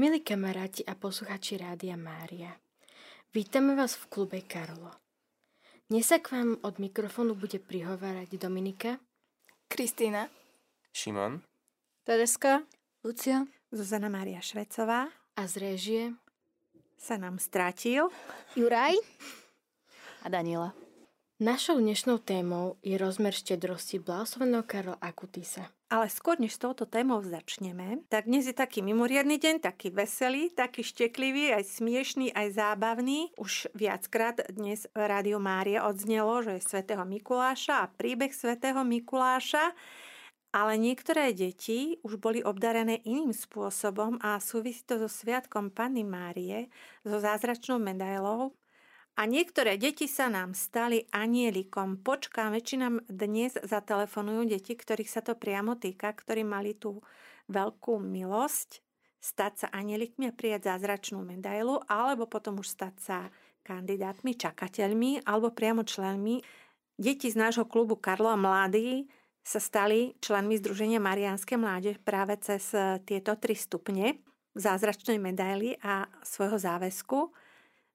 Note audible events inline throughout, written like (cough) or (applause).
Milí kamaráti a posluchači Rádia Mária, vítame vás v klube Karlo. Dnes sa k vám od mikrofónu bude prihovárať Dominika, Kristýna, Šimon, Tereska, Lucia, Zuzana Mária Švecová a z réžie sa nám strátil. Juraj a Daniela. Našou dnešnou témou je rozmer štedrosti blahosloveného Karla Akutisa. Ale skôr, než s touto témou začneme, tak dnes je taký mimoriadný deň, taký veselý, taký šteklivý, aj smiešný, aj zábavný. Už viackrát dnes v Rádiu Mária odznelo, že je svätého Mikuláša a príbeh svätého Mikuláša. Ale niektoré deti už boli obdarené iným spôsobom a súvisí to so sviatkom Panny Márie, so zázračnou medailou, a niektoré deti sa nám stali anielikom. Počkáme, či nám dnes zatelefonujú deti, ktorých sa to priamo týka, ktorí mali tú veľkú milosť stať sa anielikmi a prijať zázračnú medailu, alebo potom už stať sa kandidátmi, čakateľmi, alebo priamo členmi. Deti z nášho klubu Karlo a Mladí sa stali členmi Združenia Mariánske mládež práve cez tieto tri stupne zázračnej medaily a svojho záväzku.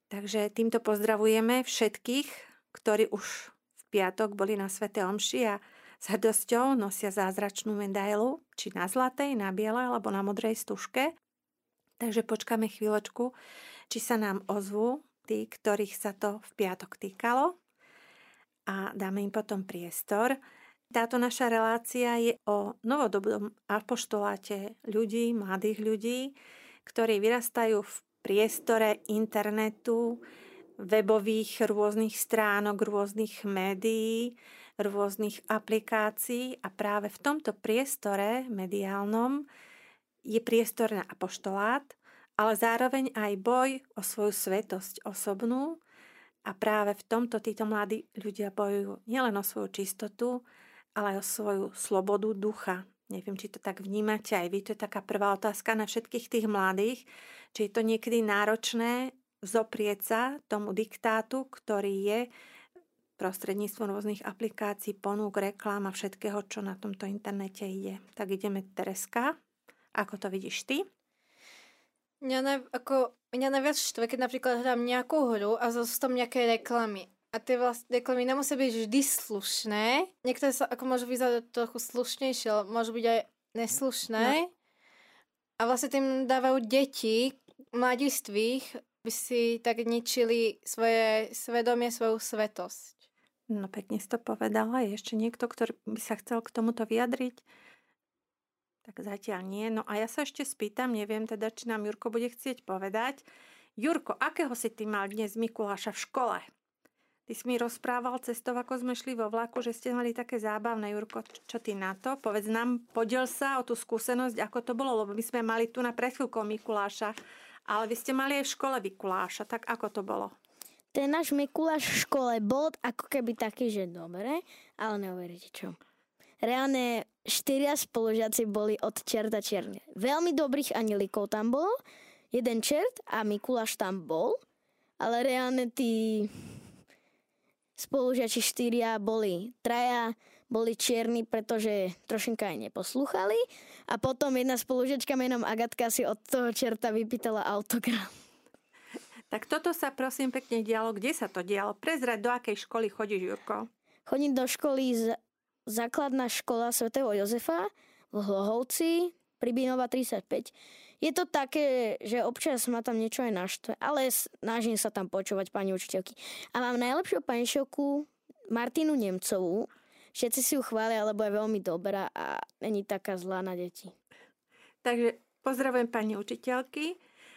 Takže týmto pozdravujeme všetkých, ktorí už v piatok boli na Svete Omši a s hrdosťou nosia zázračnú medailu, či na zlatej, na bielej alebo na modrej stužke. Takže počkáme chvíľočku, či sa nám ozvú tí, ktorých sa to v piatok týkalo a dáme im potom priestor. Táto naša relácia je o novodobom apoštoláte ľudí, mladých ľudí, ktorí vyrastajú v priestore internetu, webových rôznych stránok, rôznych médií, rôznych aplikácií a práve v tomto priestore mediálnom je priestor na apoštolát, ale zároveň aj boj o svoju svetosť osobnú. A práve v tomto títo mladí ľudia bojujú nielen o svoju čistotu, ale aj o svoju slobodu ducha, Neviem, či to tak vnímate aj vy. To je taká prvá otázka na všetkých tých mladých. Či je to niekedy náročné zoprieť sa tomu diktátu, ktorý je prostredníctvom rôznych aplikácií, ponúk, reklám a všetkého, čo na tomto internete ide. Tak ideme Tereska. Ako to vidíš ty? Mňa, ako, mňa najviac štve, keď napríklad hrám nejakú hru a sú tam nejaké reklamy. A tie vlastne reklamy nemusia byť vždy slušné. Niektoré sa ako môžu vyzerať trochu slušnejšie, ale môžu byť aj neslušné. No. A vlastne tým dávajú deti, mladistvých, by si tak ničili svoje svedomie, svoju svetosť. No pekne si to povedala. Je ešte niekto, ktorý by sa chcel k tomuto vyjadriť? Tak zatiaľ nie. No a ja sa ešte spýtam, neviem teda, či nám Jurko bude chcieť povedať. Jurko, akého si ty mal dnes Mikuláša v škole? Ty si mi rozprával cestou, ako sme šli vo vlaku, že ste mali také zábavné. Jurko, čo ty na to? Povedz nám, podiel sa o tú skúsenosť, ako to bolo, lebo my sme mali tu na prechvíľku Mikuláša, ale vy ste mali aj v škole Mikuláša, tak ako to bolo? Ten náš Mikuláš v škole bol ako keby taký, že dobre, ale neuveríte čo. Reálne štyria spolužiaci boli od čerta černe. Veľmi dobrých anilikov tam bolo, jeden čert a Mikuláš tam bol, ale reálne tí spolužiači štyria boli traja, boli čierni, pretože trošinka aj neposlúchali. A potom jedna spolužiačka menom Agatka si od toho čerta vypýtala autogram. Tak toto sa prosím pekne dialo. Kde sa to dialo? Prezrať, do akej školy chodíš, Jurko? Chodím do školy z základná škola svätého Jozefa v Hlohovci, Pribínova 35. Je to také, že občas ma tam niečo aj naštve, ale snažím sa tam počúvať pani učiteľky. A mám najlepšiu pani šoku Martinu Nemcovú. Všetci si ju chvália, lebo je veľmi dobrá a není taká zlá na deti. Takže pozdravujem pani učiteľky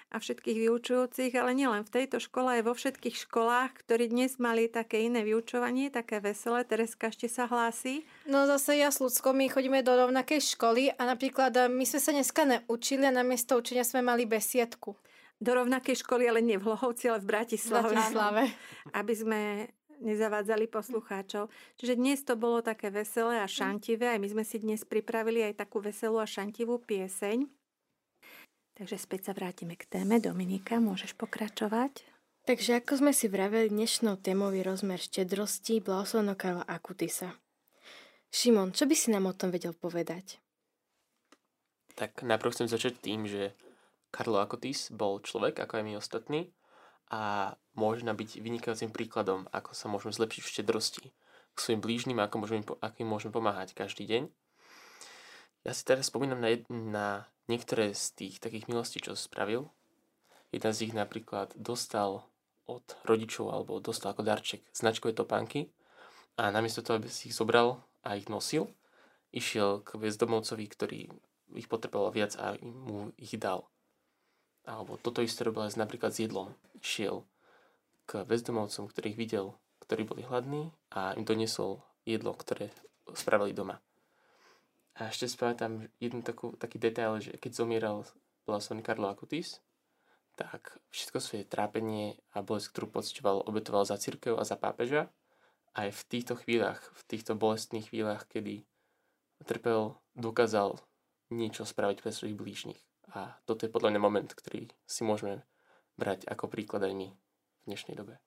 a všetkých vyučujúcich, ale nielen v tejto škole, aj vo všetkých školách, ktorí dnes mali také iné vyučovanie, také veselé. Tereska ešte sa hlási. No zase ja s Ľudskou, my chodíme do rovnakej školy a napríklad eh, my sme sa dneska neučili a namiesto učenia sme mali besiedku. Do rovnakej školy, ale nie v Hlohovci, ale v Bratislave. Bratislave. (laughs) Aby sme nezavádzali poslucháčov. Čiže dnes to bolo také veselé a šantivé. Aj my sme si dnes pripravili aj takú veselú a šantivú pieseň. Takže späť sa vrátime k téme. Dominika, môžeš pokračovať? Takže ako sme si vraveli, dnešnou témou je rozmer štedrosti blahoslovno Karla Akutisa. Šimon, čo by si nám o tom vedel povedať? Tak najprv chcem začať tým, že Karlo Akotis bol človek, ako aj my ostatní, a môže nám byť vynikajúcim príkladom, ako sa môžeme zlepšiť v štedrosti k svojim blížnym a ako môžeme, ako im môžeme pomáhať každý deň. Ja si teraz spomínam na, jed, na niektoré z tých takých milostí, čo spravil. Jedna z nich napríklad dostal od rodičov alebo dostal ako darček značkové topánky a namiesto toho, aby si ich zobral a ich nosil, išiel k bezdomovcovi, ktorý ich potreboval viac a mu ich dal. Alebo toto isté robil aj napríklad s jedlom. Išiel k bezdomovcom, ktorých videl, ktorí boli hladní a im doniesol jedlo, ktoré spravili doma. A ešte tam jednu takú, taký detail, že keď zomieral blahoslavený Karlo Akutis, tak všetko svoje trápenie a bolesť, ktorú pocitoval, obetoval za církev a za pápeža. Aj v týchto chvíľach, v týchto bolestných chvíľach, kedy trpel, dokázal niečo spraviť pre svojich blížnych. A toto je podľa mňa moment, ktorý si môžeme brať ako príklad aj my v dnešnej dobe.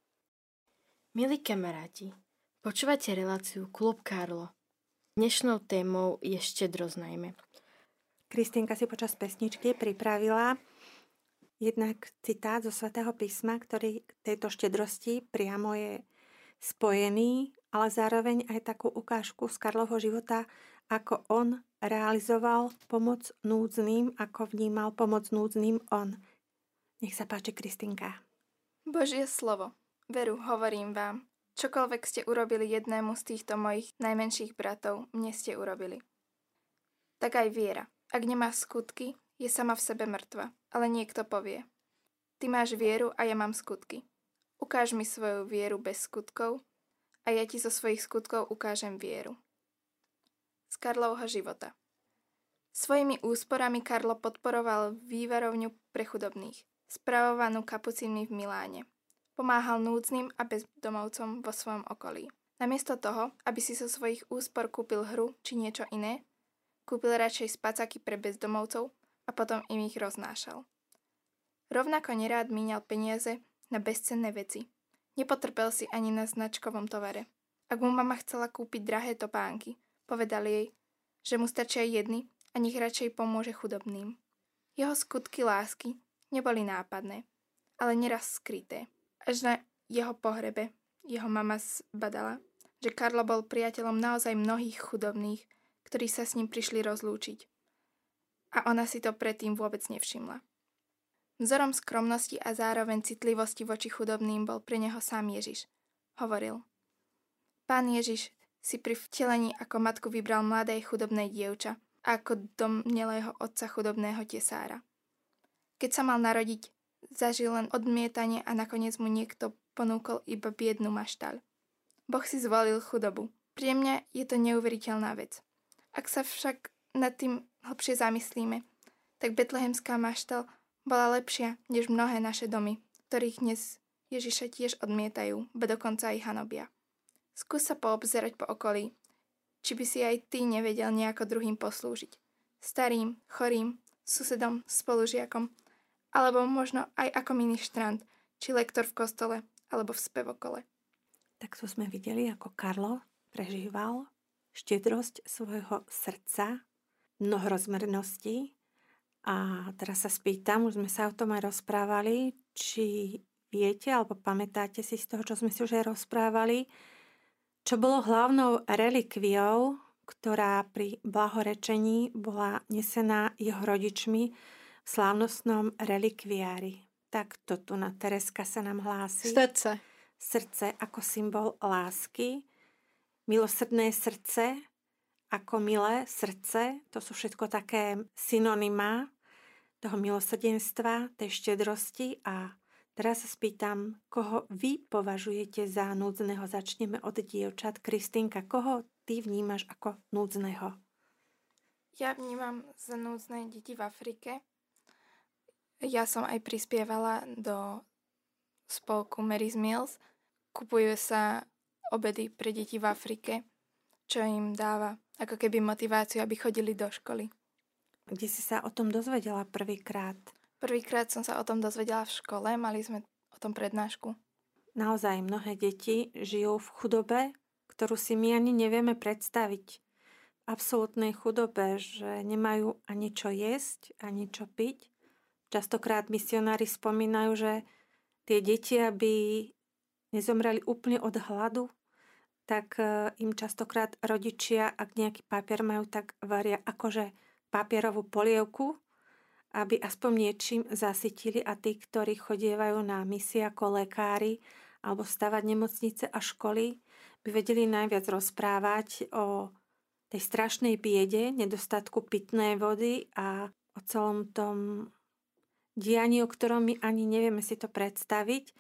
Milí kamaráti, počúvate reláciu Klub Karlo. Dnešnou témou je štedrosť najmä. Kristýnka si počas pesničky pripravila jednak citát zo svätého písma, ktorý k tejto štedrosti priamo je spojený, ale zároveň aj takú ukážku z Karlovho života, ako on realizoval pomoc núdznym, ako vnímal pomoc núdznym on. Nech sa páči, Kristinka. Božie slovo. Veru, hovorím vám, čokoľvek ste urobili jednému z týchto mojich najmenších bratov, mne ste urobili. Tak aj viera. Ak nemá skutky, je sama v sebe mŕtva. Ale niekto povie. Ty máš vieru a ja mám skutky. Ukáž mi svoju vieru bez skutkov a ja ti zo svojich skutkov ukážem vieru z Karlovho života. Svojimi úsporami Karlo podporoval vývarovňu pre chudobných, spravovanú kapucínmi v Miláne. Pomáhal núdznym a bezdomovcom vo svojom okolí. Namiesto toho, aby si zo svojich úspor kúpil hru či niečo iné, kúpil radšej spacaky pre bezdomovcov a potom im ich roznášal. Rovnako nerád míňal peniaze na bezcenné veci. Nepotrpel si ani na značkovom tovare. Ak mu mama chcela kúpiť drahé topánky, Povedal jej, že mu stačia jedny a nech radšej pomôže chudobným. Jeho skutky lásky neboli nápadné, ale neraz skryté. Až na jeho pohrebe jeho mama zbadala, že Karlo bol priateľom naozaj mnohých chudobných, ktorí sa s ním prišli rozlúčiť. A ona si to predtým vôbec nevšimla. Vzorom skromnosti a zároveň citlivosti voči chudobným bol pre neho sám Ježiš. Hovoril. Pán Ježiš si pri vtelení ako matku vybral mladé chudobné dievča a ako domnelého otca chudobného tesára. Keď sa mal narodiť, zažil len odmietanie a nakoniec mu niekto ponúkol iba biednu maštaľ. Boh si zvolil chudobu. Pre mňa je to neuveriteľná vec. Ak sa však nad tým hlbšie zamyslíme, tak betlehemská maštal bola lepšia než mnohé naše domy, ktorých dnes Ježiša tiež odmietajú, ba dokonca aj hanobia. Skús sa poobzerať po okolí. Či by si aj ty nevedel nejako druhým poslúžiť. Starým, chorým, susedom, spolužiakom, alebo možno aj ako ministrant, či lektor v kostole, alebo v spevokole. Tak to sme videli, ako Karlo prežíval štedrosť svojho srdca, mnohorozmernosti. A teraz sa spýtam, už sme sa o tom aj rozprávali, či viete alebo pamätáte si z toho, čo sme si už aj rozprávali, čo bolo hlavnou relikviou, ktorá pri blahorečení bola nesená jeho rodičmi v slávnostnom relikviári. Tak to tu na Tereska sa nám hlási. Srdce. Srdce ako symbol lásky, milosrdné srdce ako milé srdce, to sú všetko také synonymá toho milosrdenstva, tej štedrosti a Teraz sa spýtam, koho vy považujete za núdzneho. Začneme od dievčat. Kristýnka, koho ty vnímaš ako núdzneho? Ja vnímam za núdzne deti v Afrike. Ja som aj prispievala do spolku Mary's Meals. Kupujú sa obedy pre deti v Afrike, čo im dáva ako keby motiváciu, aby chodili do školy. Kde si sa o tom dozvedela prvýkrát? Prvýkrát som sa o tom dozvedela v škole, mali sme o tom prednášku. Naozaj mnohé deti žijú v chudobe, ktorú si my ani nevieme predstaviť. V absolútnej chudobe, že nemajú ani čo jesť, ani čo piť. Častokrát misionári spomínajú, že tie deti, aby nezomreli úplne od hladu, tak e, im častokrát rodičia, ak nejaký papier majú, tak varia akože papierovú polievku, aby aspoň niečím zasytili. A tí, ktorí chodievajú na misie ako lekári alebo stavať nemocnice a školy, by vedeli najviac rozprávať o tej strašnej biede, nedostatku pitnej vody a o celom tom dianí, o ktorom my ani nevieme si to predstaviť.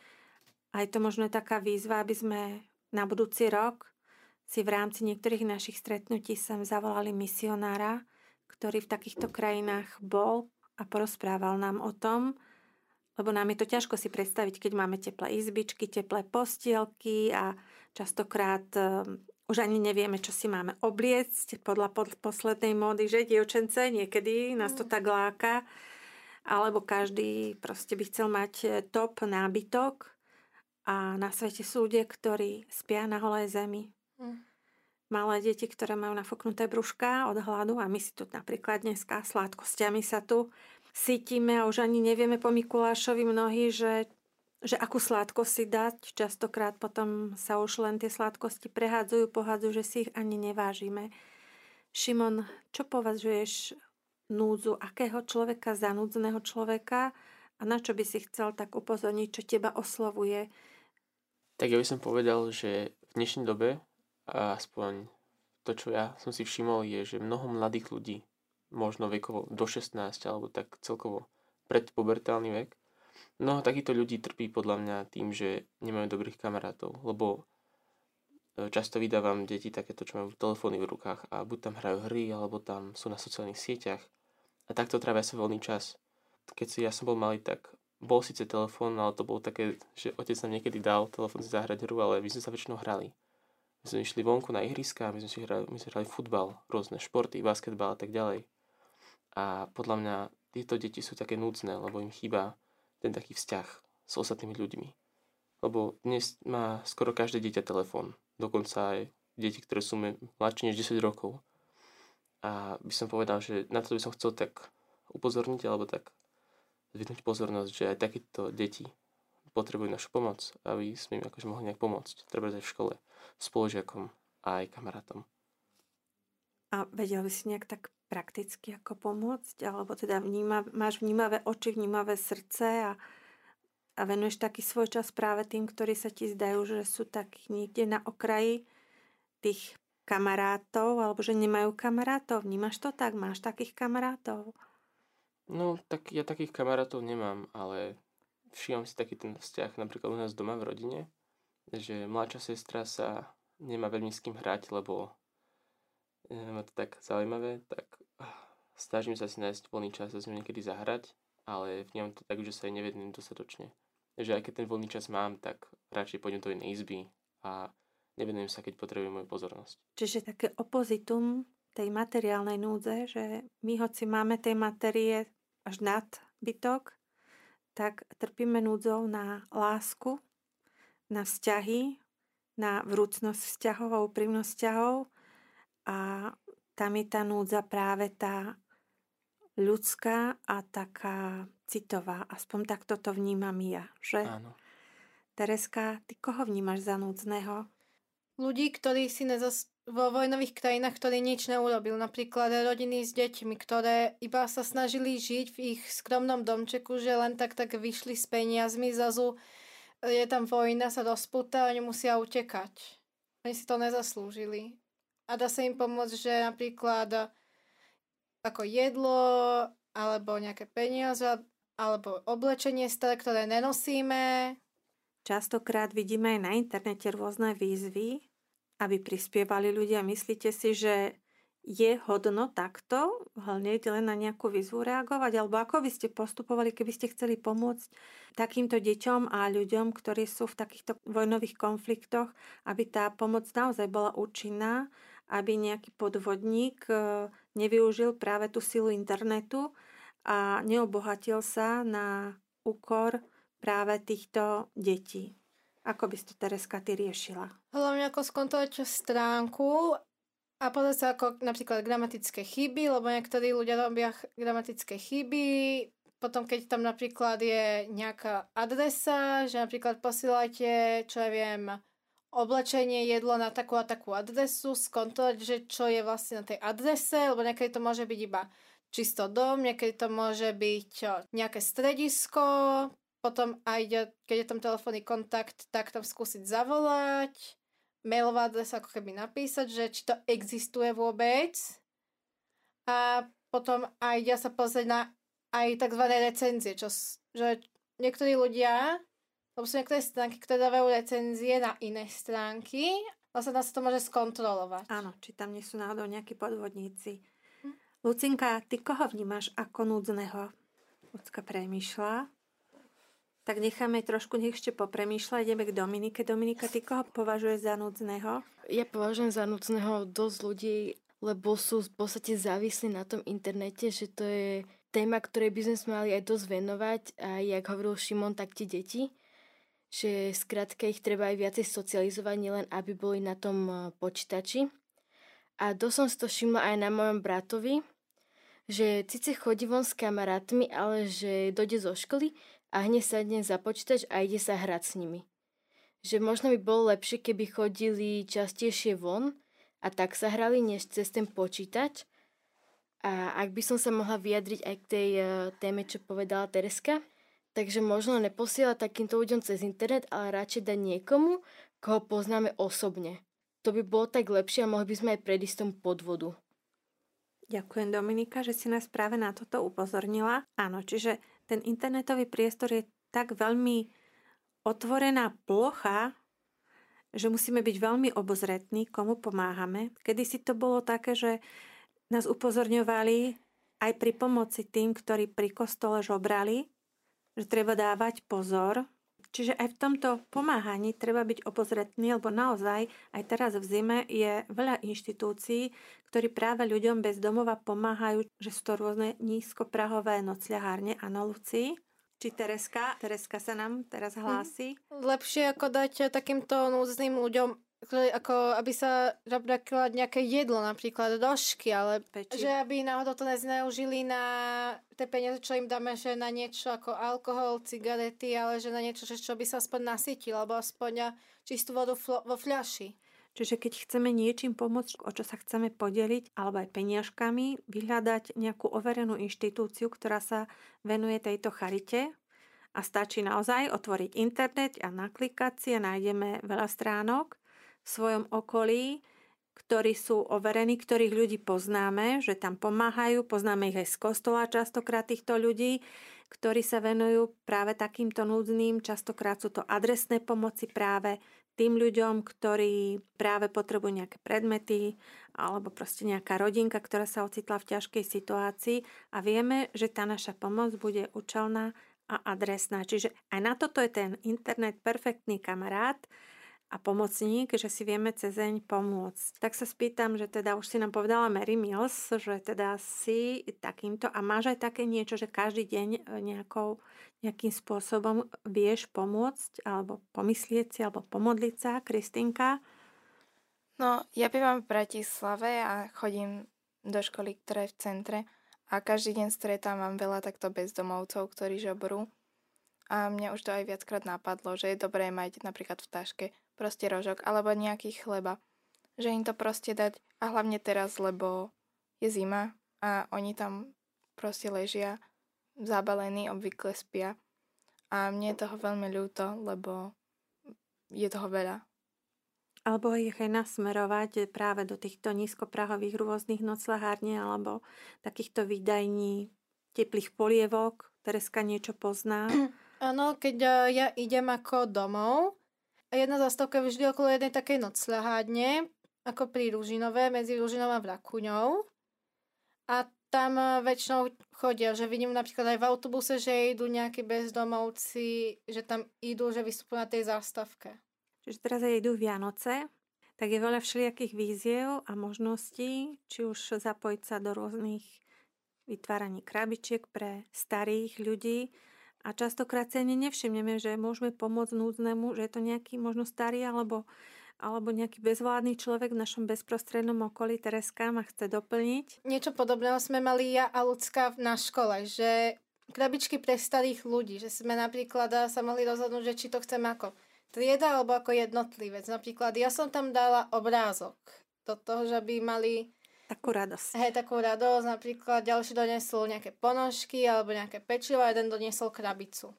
A je to možno taká výzva, aby sme na budúci rok si v rámci niektorých našich stretnutí sem zavolali misionára, ktorý v takýchto krajinách bol a porozprával nám o tom, lebo nám je to ťažko si predstaviť, keď máme teplé izbičky, teplé postielky a častokrát um, už ani nevieme, čo si máme obliecť podľa poslednej módy, že dievčence niekedy nás to mm. tak láka, alebo každý proste by chcel mať e, top nábytok a na svete sú ľudia, ktorí spia na holej zemi. Mm malé deti, ktoré majú nafoknuté brúška od hladu a my si tu napríklad dneska sladkostiami sa tu cítime a už ani nevieme po Mikulášovi mnohí, že, že akú sladkosť si dať. Častokrát potom sa už len tie sladkosti prehádzajú, pohádzajú, že si ich ani nevážime. Šimon, čo považuješ núdzu, akého človeka za núdzneho človeka a na čo by si chcel tak upozorniť, čo teba oslovuje? Tak ja by som povedal, že v dnešnej dobe aspoň to, čo ja som si všimol, je, že mnoho mladých ľudí, možno vekovo do 16 alebo tak celkovo predpubertálny vek, mnoho takýchto ľudí trpí podľa mňa tým, že nemajú dobrých kamarátov, lebo e, často vydávam deti takéto, čo majú telefóny v rukách a buď tam hrajú hry, alebo tam sú na sociálnych sieťach a takto trávia sa voľný čas. Keď si ja som bol malý, tak bol síce telefón, ale to bolo také, že otec nám niekedy dal telefón si zahrať hru, ale my sme sa väčšinou hrali. My sme išli vonku na ihriska, my sme si hrali, my sme hrali futbal, rôzne športy, basketbal a tak ďalej. A podľa mňa tieto deti sú také núdzne, lebo im chýba ten taký vzťah s ostatnými ľuďmi. Lebo dnes má skoro každé dieťa telefón. Dokonca aj deti, ktoré sú mladšie než 10 rokov. A by som povedal, že na to by som chcel tak upozorniť, alebo tak zvyhnúť pozornosť, že aj takéto deti potrebujú našu pomoc, aby sme im akože mohli nejak pomôcť. Treba aj v škole spolužiakom a aj kamarátom. A vedel by si nejak tak prakticky ako pomôcť? Alebo teda vníma, máš vnímavé oči, vnímavé srdce a, a venuješ taký svoj čas práve tým, ktorí sa ti zdajú, že sú tak niekde na okraji tých kamarátov, alebo že nemajú kamarátov. Vnímaš to tak? Máš takých kamarátov? No, tak ja takých kamarátov nemám, ale všímam si taký ten vzťah napríklad u nás doma v rodine, že mladšia sestra sa nemá veľmi s kým hrať, lebo je to tak zaujímavé, tak ah, snažím sa si nájsť voľný čas a s ňou niekedy zahrať, ale vnímam to tak, že sa jej nevedím dostatočne. Že aj keď ten voľný čas mám, tak radšej pôjdem do inej izby a nevenujem sa, keď potrebujem moju pozornosť. Čiže také opozitum tej materiálnej núdze, že my hoci máme tej materie až nad bytok, tak trpíme núdzou na lásku, na vzťahy, na vrúcnosť vzťahov a úprimnosť vzťahov a tam je tá núdza práve tá ľudská a taká citová. Aspoň takto to vnímam ja, že? Áno. Tereska, ty koho vnímaš za núdzneho? Ľudí, ktorí si nezas... vo vojnových krajinách, ktorí nič neurobil. Napríklad rodiny s deťmi, ktoré iba sa snažili žiť v ich skromnom domčeku, že len tak tak vyšli s peniazmi, zazu je tam vojna, sa rozpúta a oni musia utekať. Oni si to nezaslúžili. A dá sa im pomôcť, že napríklad ako jedlo, alebo nejaké peniaze, alebo oblečenie staré, ktoré nenosíme. Častokrát vidíme aj na internete rôzne výzvy, aby prispievali ľudia. Myslíte si, že je hodno takto hneď len na nejakú výzvu reagovať? Alebo ako by ste postupovali, keby ste chceli pomôcť takýmto deťom a ľuďom, ktorí sú v takýchto vojnových konfliktoch, aby tá pomoc naozaj bola účinná, aby nejaký podvodník e, nevyužil práve tú silu internetu a neobohatil sa na úkor práve týchto detí. Ako by si to Tereska ty riešila? Hlavne ako skontrolovať stránku a pozrieť sa ako napríklad gramatické chyby, lebo niektorí ľudia robia gramatické chyby, potom keď tam napríklad je nejaká adresa, že napríklad posielate, čo ja viem, oblečenie, jedlo na takú a takú adresu, skontrolovať, že čo je vlastne na tej adrese, lebo niekedy to môže byť iba čisto dom, niekedy to môže byť nejaké stredisko, potom aj keď je tam telefónny kontakt, tak tam skúsiť zavolať, mailová adresa ako keby napísať, že či to existuje vôbec. A potom aj ja sa pozrieť na aj tzv. recenzie, čo, že niektorí ľudia, lebo sú niektoré stránky, ktoré dávajú recenzie na iné stránky, vlastne sa to môže skontrolovať. Áno, či tam nie sú náhodou nejakí podvodníci. Hm. Lucinka, ty koho vnímaš ako núdzneho? Lucka premýšľa. Tak necháme trošku, nech ešte popremýšľať. Ideme k Dominike. Dominika, ty koho považuješ za núdzneho? Ja považujem za núdzneho dosť ľudí, lebo sú v podstate závislí na tom internete, že to je téma, ktorej by sme mali aj dosť venovať a jak hovoril Šimon, tak tie deti, že skrátka ich treba aj viacej socializovať, nielen aby boli na tom e, počítači. A dosť som si to všimla aj na mojom bratovi, že síce chodí von s kamarátmi, ale že dojde zo školy a hneď sadne za počítač a ide sa hrať s nimi. Že možno by bolo lepšie, keby chodili častejšie von a tak sa hrali, než cez ten počítač, a ak by som sa mohla vyjadriť aj k tej uh, téme, čo povedala Tereska, takže možno neposielať takýmto ľuďom cez internet, ale radšej dať niekomu, koho poznáme osobne. To by bolo tak lepšie a mohli by sme aj predísť tomu podvodu. Ďakujem Dominika, že si nás práve na toto upozornila. Áno, čiže ten internetový priestor je tak veľmi otvorená plocha, že musíme byť veľmi obozretní, komu pomáhame. Kedy si to bolo také, že nás upozorňovali aj pri pomoci tým, ktorí pri kostole žobrali, že treba dávať pozor. Čiže aj v tomto pomáhaní treba byť obozretný, lebo naozaj aj teraz v zime je veľa inštitúcií, ktorí práve ľuďom bez domova pomáhajú, že sú to rôzne nízkoprahové nocľahárne a na Lucii. Či Tereska? Tereska sa nám teraz hlási. Lepšie ako dať takýmto núdznym ľuďom ako aby sa napríklad nejaké jedlo, napríklad došky, ale Peči. že aby náhodou to nezneužili na tie peniaze, čo im dáme, že na niečo ako alkohol, cigarety, ale že na niečo, že čo by sa aspoň nasytil, alebo aspoň čistú vodu flo- vo fľaši. Čiže keď chceme niečím pomôcť, o čo sa chceme podeliť, alebo aj peniažkami, vyhľadať nejakú overenú inštitúciu, ktorá sa venuje tejto charite, a stačí naozaj otvoriť internet a naklikať si a nájdeme veľa stránok v svojom okolí, ktorí sú overení, ktorých ľudí poznáme, že tam pomáhajú, poznáme ich aj z kostola častokrát týchto ľudí, ktorí sa venujú práve takýmto núdzným, častokrát sú to adresné pomoci práve tým ľuďom, ktorí práve potrebujú nejaké predmety alebo proste nejaká rodinka, ktorá sa ocitla v ťažkej situácii. A vieme, že tá naša pomoc bude účelná a adresná. Čiže aj na toto je ten internet perfektný kamarát, a pomocník, že si vieme cezeň pomôcť. Tak sa spýtam, že teda už si nám povedala Mary Mills, že teda si takýmto a máš aj také niečo, že každý deň e, nejakou, nejakým spôsobom vieš pomôcť alebo pomyslieť si alebo pomodliť sa, Kristinka? No, ja bývam v Bratislave a chodím do školy, ktorá je v centre a každý deň stretávam veľa takto bezdomovcov, ktorí žobrú. A mňa už to aj viackrát napadlo, že je dobré mať napríklad v taške proste rožok alebo nejaký chleba. Že im to proste dať a hlavne teraz, lebo je zima a oni tam proste ležia zabalení, obvykle spia. A mne je toho veľmi ľúto, lebo je toho veľa. Alebo ich aj nasmerovať práve do týchto nízkoprahových rôznych noclahárne alebo takýchto výdajní teplých polievok. Tereska niečo pozná. Áno, keď e, ja idem ako domov, jedna zastávka vždy okolo jednej takej nocľahádne, ako pri Ružinové, medzi Ružinou a Vrakuňou. A tam eh, väčšinou chodia, že vidím napríklad aj v autobuse, že idú nejakí bezdomovci, že tam idú, že vystupujú na tej zástavke. Čiže teraz aj idú Vianoce, tak je veľa všelijakých víziev a možností, či už zapojiť sa do rôznych vytváraní krabičiek pre starých ľudí, a častokrát si ani nevšimneme, že môžeme pomôcť núdznemu, že je to nejaký možno starý alebo, alebo nejaký bezvládny človek v našom bezprostrednom okolí. Tereska ma chce doplniť. Niečo podobného sme mali ja a Lucka na škole, že krabičky pre starých ľudí, že sme napríklad a, sa mohli rozhodnúť, že či to chceme ako trieda alebo ako jednotlivec. Napríklad ja som tam dala obrázok do toho, že by mali Takú radosť. hej, takú radosť. Napríklad ďalší donesol nejaké ponožky alebo nejaké pečivo a jeden doniesol krabicu.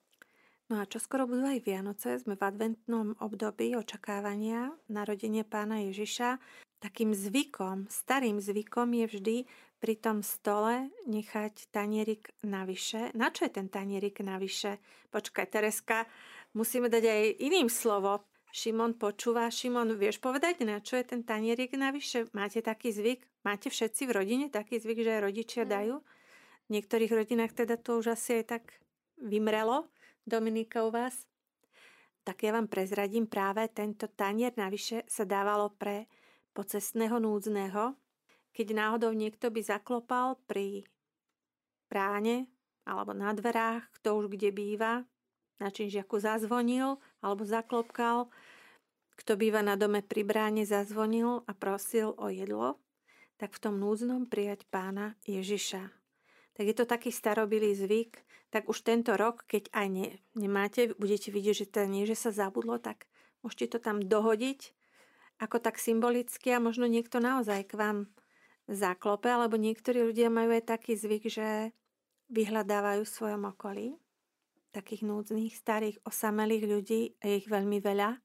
No a čo skoro budú aj Vianoce, sme v adventnom období očakávania narodenie pána Ježiša. Takým zvykom, starým zvykom je vždy pri tom stole nechať tanierik navyše. Na čo je ten tanierik navyše? Počkaj, Tereska, musíme dať aj iným slovo. Šimon počúva. Šimon, vieš povedať, na čo je ten tanierik navyše? Máte taký zvyk? Máte všetci v rodine taký zvyk, že aj rodičia dajú? V niektorých rodinách teda to už asi aj tak vymrelo. Dominika u vás? Tak ja vám prezradím práve tento tanier navyše sa dávalo pre pocestného núdzneho, keď náhodou niekto by zaklopal pri bráne alebo na dverách, kto už kde býva, na činžiaku zazvonil alebo zaklopkal, kto býva na dome pri bráne zazvonil a prosil o jedlo, tak v tom núdznom prijať pána Ježiša. Tak je to taký starobilý zvyk, tak už tento rok, keď aj ne, nemáte, budete vidieť, že to nie, že sa zabudlo, tak môžete to tam dohodiť ako tak symbolicky a možno niekto naozaj k vám zaklope, alebo niektorí ľudia majú aj taký zvyk, že vyhľadávajú v svojom okolí takých núdznych, starých, osamelých ľudí, a je ich veľmi veľa,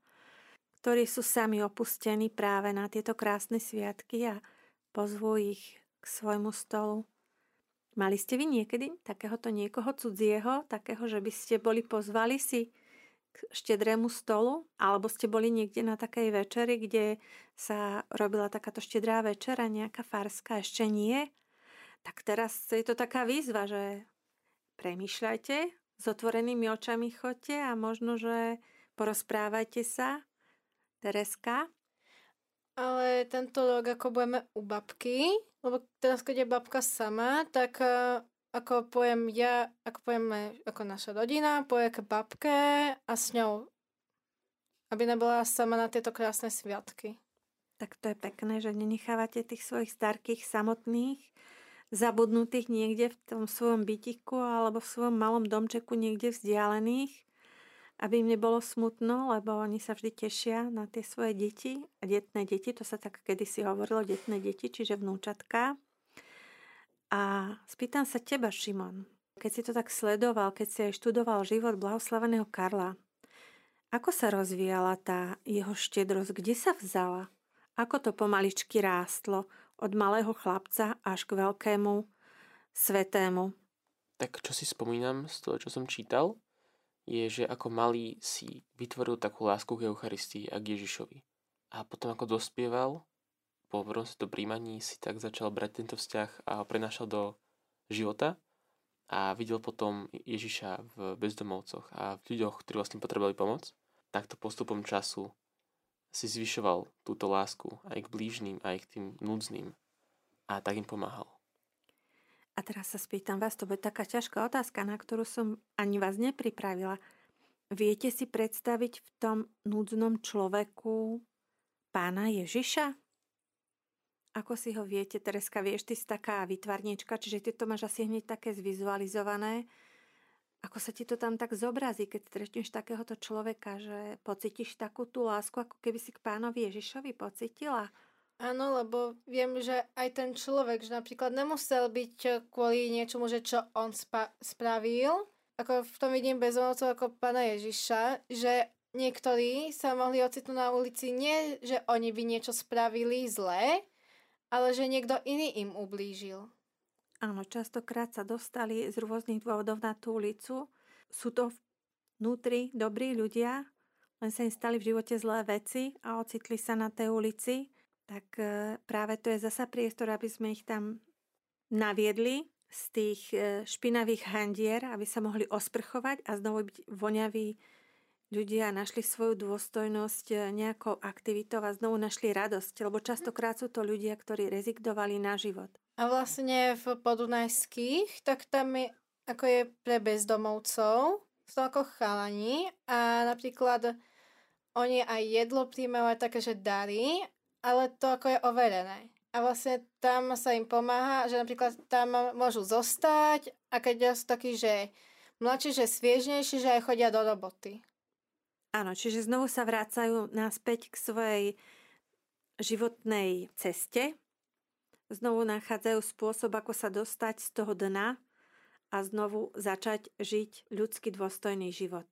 ktorí sú sami opustení práve na tieto krásne sviatky a pozvú ich k svojmu stolu. Mali ste vy niekedy takéhoto niekoho cudzieho, takého, že by ste boli pozvali si k štedrému stolu? Alebo ste boli niekde na takej večeri, kde sa robila takáto štedrá večera, nejaká farska, ešte nie? Tak teraz je to taká výzva, že premýšľajte, s otvorenými očami chodte a možno, že porozprávajte sa. Tereska? Ale tento rok, ako budeme u babky, lebo teraz, keď je babka sama, tak uh, ako pojem ja, ako pojeme ako naša rodina, poje k babke a s ňou, aby nebola sama na tieto krásne sviatky. Tak to je pekné, že nenechávate tých svojich starkých samotných, zabudnutých niekde v tom svojom bytiku alebo v svojom malom domčeku niekde vzdialených, aby im nebolo smutno, lebo oni sa vždy tešia na tie svoje deti a detné deti, to sa tak kedysi hovorilo, detné deti, čiže vnúčatka. A spýtam sa teba, Šimon, keď si to tak sledoval, keď si aj študoval život blahoslaveného Karla, ako sa rozvíjala tá jeho štedrosť, kde sa vzala? Ako to pomaličky rástlo od malého chlapca až k veľkému svetému? Tak čo si spomínam z toho, čo som čítal, je, že ako malý si vytvoril takú lásku k Eucharistii a k Ježišovi. A potom ako dospieval, po prvom to príjmaní si tak začal brať tento vzťah a ho prenašal do života a videl potom Ježiša v bezdomovcoch a v ľuďoch, ktorí vlastne potrebovali pomoc. Takto postupom času si zvyšoval túto lásku aj k blížnym, aj k tým núdznym a tak im pomáhal. A teraz sa spýtam vás, to bude taká ťažká otázka, na ktorú som ani vás nepripravila. Viete si predstaviť v tom núdznom človeku pána Ježiša? Ako si ho viete, Tereska, vieš, ty si taká vytvarnička, čiže ty to máš asi hneď také zvizualizované. Ako sa ti to tam tak zobrazí, keď stretneš takéhoto človeka, že pocítiš takú tú lásku, ako keby si k pánovi Ježišovi pocitila? Áno, lebo viem, že aj ten človek, že napríklad nemusel byť eh, kvôli niečomu, že čo on spa- spravil, ako v tom vidím bezdomovcov ako pána Ježiša, že niektorí sa mohli ocitnúť na ulici nie, že oni by niečo spravili zlé, ale že niekto iný im ublížil. Áno, častokrát sa dostali z rôznych dôvodov na tú ulicu. Sú to vnútri dobrí ľudia, len sa im stali v živote zlé veci a ocitli sa na tej ulici tak e, práve to je zasa priestor, aby sme ich tam naviedli z tých e, špinavých handier, aby sa mohli osprchovať a znovu byť voňaví ľudia našli svoju dôstojnosť e, nejakou aktivitou a znovu našli radosť, lebo častokrát sú to ľudia, ktorí rezignovali na život. A vlastne v podunajských, tak tam je, ako je pre bezdomovcov, sú ako chalani a napríklad oni aj jedlo príjmajú aj také, že dary ale to ako je overené. A vlastne tam sa im pomáha, že napríklad tam môžu zostať A keď sú takí, že mladší, že sviežnejší, že aj chodia do roboty. Áno, čiže znovu sa vracajú naspäť k svojej životnej ceste. Znovu nachádzajú spôsob, ako sa dostať z toho dna a znovu začať žiť ľudský dôstojný život.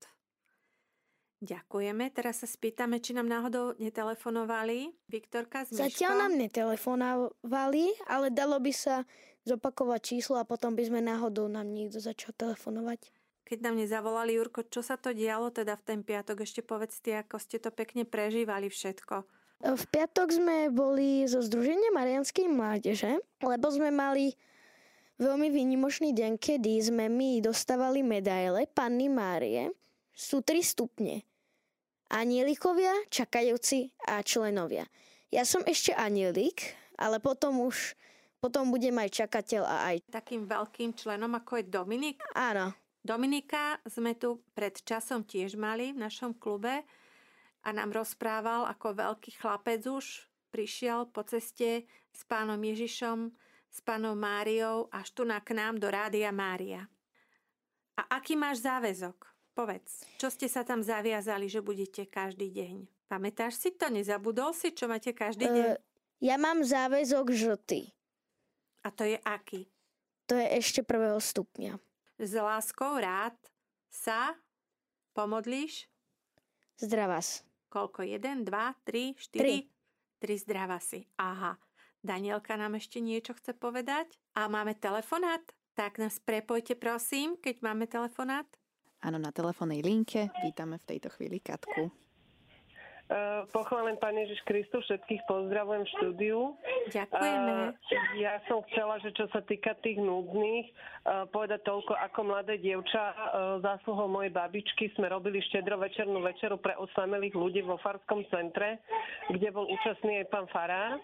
Ďakujeme. Teraz sa spýtame, či nám náhodou netelefonovali. Viktorka z. Zatiaľ nám netelefonovali, ale dalo by sa zopakovať číslo a potom by sme náhodou nám niekto začal telefonovať. Keď nám nezavolali, Jurko, čo sa to dialo teda v ten piatok? Ešte povedzte, ako ste to pekne prežívali všetko. V piatok sme boli zo Združenia Marianskej mládeže, lebo sme mali veľmi výnimočný deň, kedy sme my dostávali medaile Panny Márie. Sú tri stupne. Anielikovia, čakajúci a členovia. Ja som ešte anielik, ale potom už potom budem aj čakateľ a aj... Takým veľkým členom, ako je Dominik? Áno. Dominika sme tu pred časom tiež mali v našom klube a nám rozprával, ako veľký chlapec už prišiel po ceste s pánom Ježišom, s pánom Máriou až tu na k nám do Rádia Mária. A aký máš záväzok? Povedz, čo ste sa tam zaviazali, že budete každý deň? Pamätáš si to? Nezabudol si, čo máte každý deň? Uh, ja mám záväzok žltý. A to je aký? To je ešte prvého stupňa s láskou rád sa pomodlíš? Zdravás. Koľko? 1, 2, 3, 4? 3 zdravasy. Aha. Danielka nám ešte niečo chce povedať? A máme telefonát? Tak nás prepojte prosím, keď máme telefonát. Áno, na telefónnej linke. Vítame v tejto chvíli Katku. Uh, pochválen Pán Ježiš Kristus, všetkých pozdravujem v štúdiu. Ďakujeme. Uh, ja som chcela, že čo sa týka tých núdznych, uh, povedať toľko, ako mladé dievča uh, zásluhou mojej babičky sme robili štedrovečernú večeru pre osamelých ľudí vo Farskom centre, kde bol účastný aj pán Farár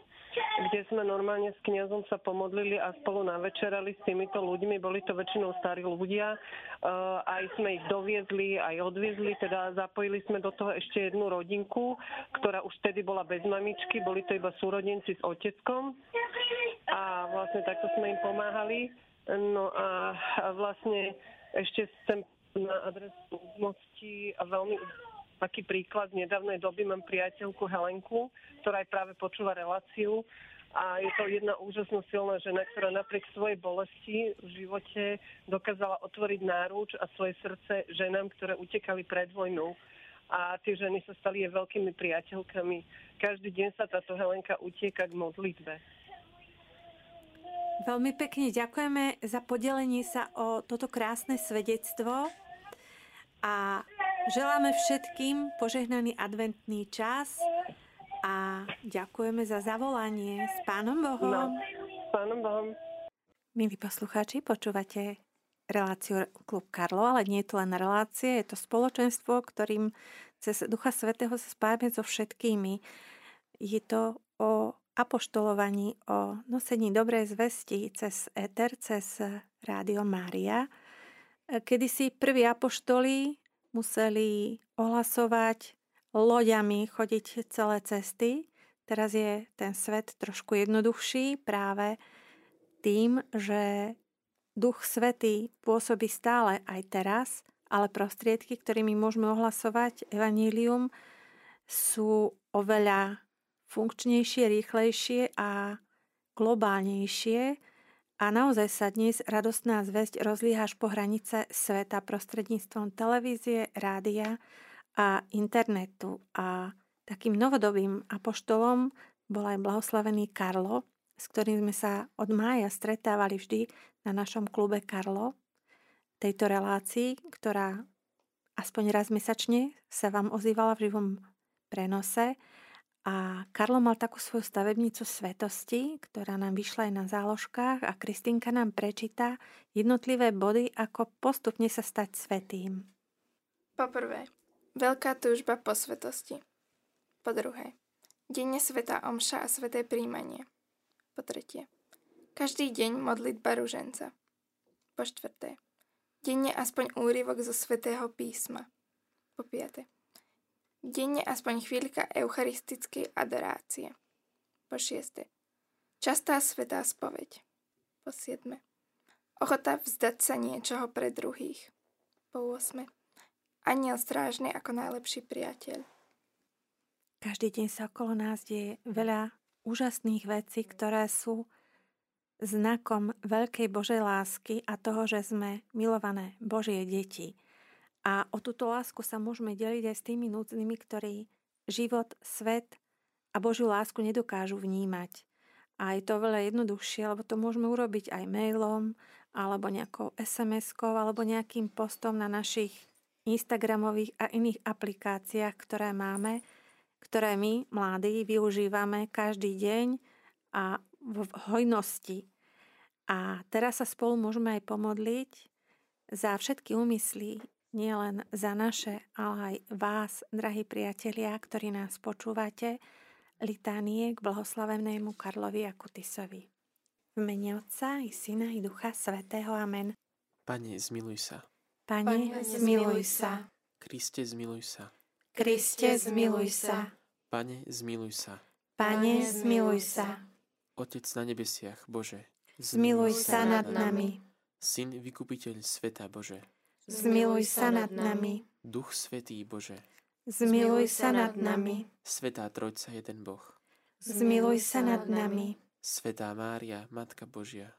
kde sme normálne s kniazom sa pomodlili a spolu navečerali s týmito ľuďmi. Boli to väčšinou starí ľudia. Uh, aj sme ich doviezli, aj odviezli, teda zapojili sme do toho ešte jednu rodinku, ktorá už vtedy bola bez mamičky, boli to iba súrodenci s oteckom a vlastne takto sme im pomáhali. No a, vlastne ešte sem na adresu mosti a veľmi taký príklad. Z nedávnej doby mám priateľku Helenku, ktorá aj práve počúva reláciu a je to jedna úžasná silná žena, ktorá napriek svojej bolesti v živote dokázala otvoriť náruč a svoje srdce ženám, ktoré utekali pred vojnou. A tie ženy sa stali jej veľkými priateľkami. Každý deň sa táto Helenka utieka k modlitbe. Veľmi pekne ďakujeme za podelenie sa o toto krásne svedectvo a Želáme všetkým požehnaný adventný čas a ďakujeme za zavolanie s Pánom Bohom. No, s Pánom Bohom. Milí poslucháči, počúvate reláciu Klub Karlo, ale nie je to len relácia, je to spoločenstvo, ktorým cez Ducha Svetého sa spájame so všetkými. Je to o apoštolovaní, o nosení dobrej zvesti cez Eter, cez Rádio Mária. Kedy si prví apoštoli museli ohlasovať loďami, chodiť celé cesty. Teraz je ten svet trošku jednoduchší práve tým, že Duch Svetý pôsobí stále aj teraz, ale prostriedky, ktorými môžeme ohlasovať evanílium, sú oveľa funkčnejšie, rýchlejšie a globálnejšie a naozaj sa dnes radostná zväzť rozlíha až po hranice sveta prostredníctvom televízie, rádia a internetu. A takým novodobým apoštolom bol aj blahoslavený Karlo, s ktorým sme sa od mája stretávali vždy na našom klube Karlo, tejto relácii, ktorá aspoň raz mesačne sa vám ozývala v živom prenose a Karlo mal takú svoju stavebnicu svetosti, ktorá nám vyšla aj na záložkách a Kristinka nám prečíta jednotlivé body, ako postupne sa stať svetým. Po prvé, veľká túžba po svetosti. Po druhé, denne sveta omša a sveté príjmanie. Po tretie, každý deň modlitba ruženca. Po štvrté, denne aspoň úryvok zo svetého písma. Po piate, Denne aspoň chvíľka eucharistickej adorácie. Po šieste. Častá svetá spoveď. Po siedme. Ochota vzdať sa niečoho pre druhých. Po 8. Aniel strážny ako najlepší priateľ. Každý deň sa okolo nás deje veľa úžasných vecí, ktoré sú znakom veľkej Božej lásky a toho, že sme milované Božie deti. A o túto lásku sa môžeme deliť aj s tými núdznymi, ktorí život, svet a Božiu lásku nedokážu vnímať. A je to veľa jednoduchšie, lebo to môžeme urobiť aj mailom, alebo nejakou SMS-kou, alebo nejakým postom na našich Instagramových a iných aplikáciách, ktoré máme, ktoré my, mladí, využívame každý deň a v hojnosti. A teraz sa spolu môžeme aj pomodliť za všetky úmysly, nielen za naše, ale aj vás, drahí priatelia, ktorí nás počúvate, litánie k blahoslavenému Karlovi Akutisovi. V mene Otca i Syna i Ducha Svetého. Amen. Pane, zmiluj sa. Pane, zmiluj sa. Kriste, zmiluj sa. Kriste, zmiluj sa. Pane, zmiluj sa. Pane, zmiluj sa. Otec na nebesiach, Bože, Zmiluj sa nad nami. Syn vykupiteľ sveta, Bože, Zmiluj sa nad nami. Duch Svetý, Bože, Zmiluj sa nad nami. Svetá Trojca, jeden Boh, Zmiluj sa nad nami. Svetá Mária, Matka Božia,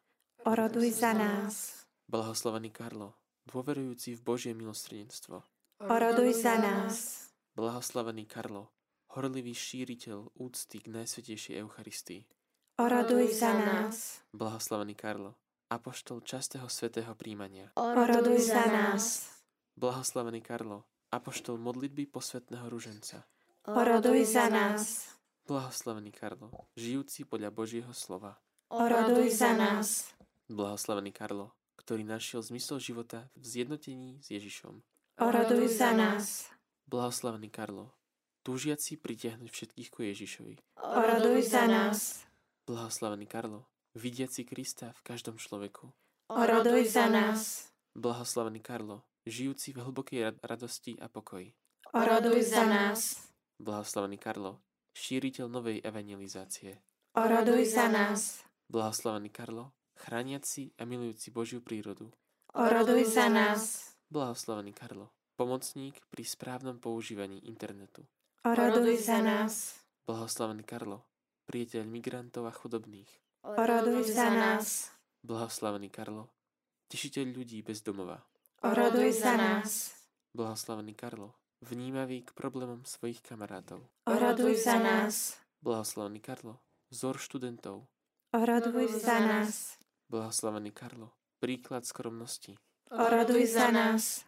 Oroduj za nás. blahoslavený Karlo, dôverujúci v Božie milostredenstvo, Oroduj za nás. blahoslavený Karlo, horlivý šíriteľ úcty k Najsvetejšej Eucharistii, Oroduj za nás. blahoslavený Karlo, apoštol častého svetého príjmania, Oroduj za nás. blahoslavený Karlo, apoštol modlitby posvetného ruženca, Oroduj za nás. blahoslavený Karlo, žijúci podľa Božieho slova, Oroduj za nás. blahoslavený Karlo, ktorý našiel zmysel života v zjednotení s Ježišom, Oroduj za nás. blahoslavený Karlo, túžiaci pritiahnuť všetkých ku Ježišovi, Oroduj za nás. blahoslavený Karlo, vidiaci Krista v každom človeku, Oroduj za nás. blahoslavený Karlo, žijúci v hlbokej rad- radosti a pokoji, Oroduj za nás. blahoslavený Karlo, šíriteľ novej evangelizácie, Oroduj za nás. blahoslavený Karlo, chrániaci a milujúci Božiu prírodu, Oroduj za nás. blahoslavený Karlo, pomocník pri správnom používaní internetu, Oroduj za nás. blahoslavený Karlo, priateľ migrantov a chudobných, Oroduj za nás. blahoslavený Karlo, tešiteľ ľudí bez domova, Oroduj za nás. blahoslavený Karlo, vnímavý k problémom svojich kamarátov, Oroduj za nás. blahoslavený Karlo, vzor študentov, Oroduj za nás. blahoslavený Karlo, príklad skromnosti, Oroduj za nás.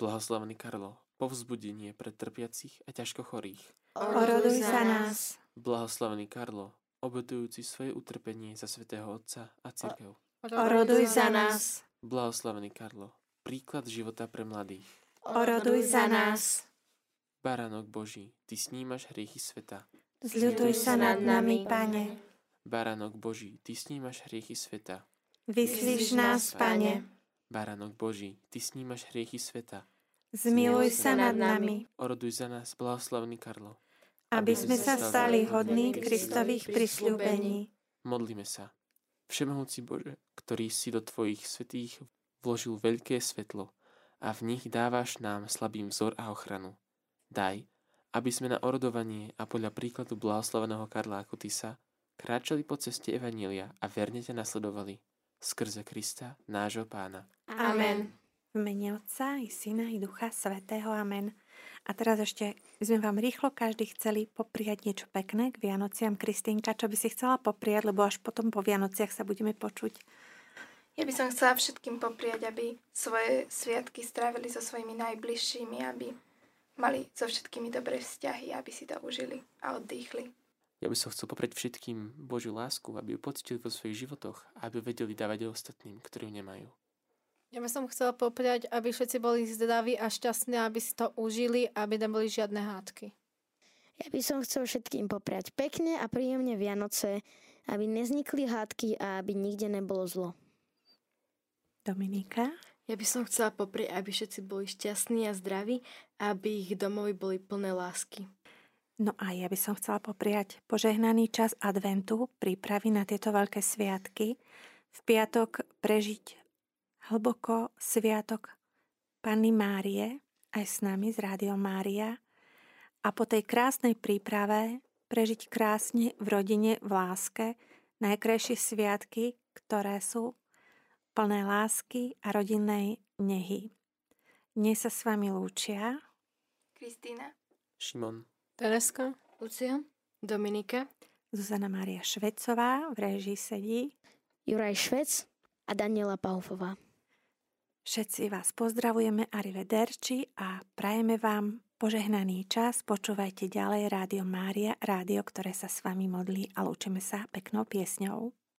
blahoslavený Karlo, povzbudenie pre trpiacich a ťažko chorých, Oroduj za nás. blahoslavený Karlo, obetujúci svoje utrpenie za svätého Otca a cirkev, Oroduj za nás. blahoslavený Karlo, príklad života pre mladých, Oroduj za nás. Baránok Boží, Ty snímaš hriechy sveta, Zľutuj sa nad nami, Pane. Baránok Boží, Ty snímaš hriechy sveta, Vyslíš nás, Pane. Baránok Boží, Ty snímaš hriechy sveta, Zmiluj sa nad nami, oroduj za nás, blahoslavený Karlo, aby sme sa stali hodní Kristových prisľúbení. Modlíme sa. Všemohúci Bože, ktorý si do Tvojich svetých vložil veľké svetlo a v nich dávaš nám slabým vzor a ochranu. Daj, aby sme na orodovanie a podľa príkladu blahoslaveného Karla Akutisa kráčali po ceste Evanília a verne ťa nasledovali. Skrze Krista, nášho pána. Amen. V mene Otca i Syna i Ducha Svetého. Amen. A teraz ešte by sme vám rýchlo každý chceli popriať niečo pekné k Vianociam. Kristýnka, čo by si chcela popriať, lebo až potom po Vianociach sa budeme počuť. Ja by som chcela všetkým popriať, aby svoje sviatky strávili so svojimi najbližšími, aby mali so všetkými dobré vzťahy, aby si to užili a oddychli. Ja by som chcel poprieť všetkým Božiu lásku, aby ju pocitili vo svojich životoch a aby vedeli dávať ostatným, ktorí ju nemajú. Ja by som chcela popriať, aby všetci boli zdraví a šťastní, aby si to užili, aby neboli žiadne hádky. Ja by som chcel všetkým popriať pekne a príjemne Vianoce, aby neznikli hádky a aby nikde nebolo zlo. Dominika? Ja by som chcela poprieť, aby všetci boli šťastní a zdraví, aby ich domovy boli plné lásky. No a ja by som chcela popriať požehnaný čas adventu, prípravy na tieto veľké sviatky. V piatok prežiť hlboko sviatok Panny Márie aj s nami z Rádio Mária a po tej krásnej príprave prežiť krásne v rodine, v láske, najkrajšie sviatky, ktoré sú plné lásky a rodinnej nehy. Dnes sa s vami lúčia Kristýna, Šimon. Tereska? Lucia, Dominika, Zuzana Mária Švecová, v režii sedí. Juraj Švec a Daniela Paufová. Všetci vás pozdravujeme Arrivederci a prajeme vám požehnaný čas. Počúvajte ďalej Rádio Mária, rádio, ktoré sa s vami modlí a lúčime sa peknou piesňou.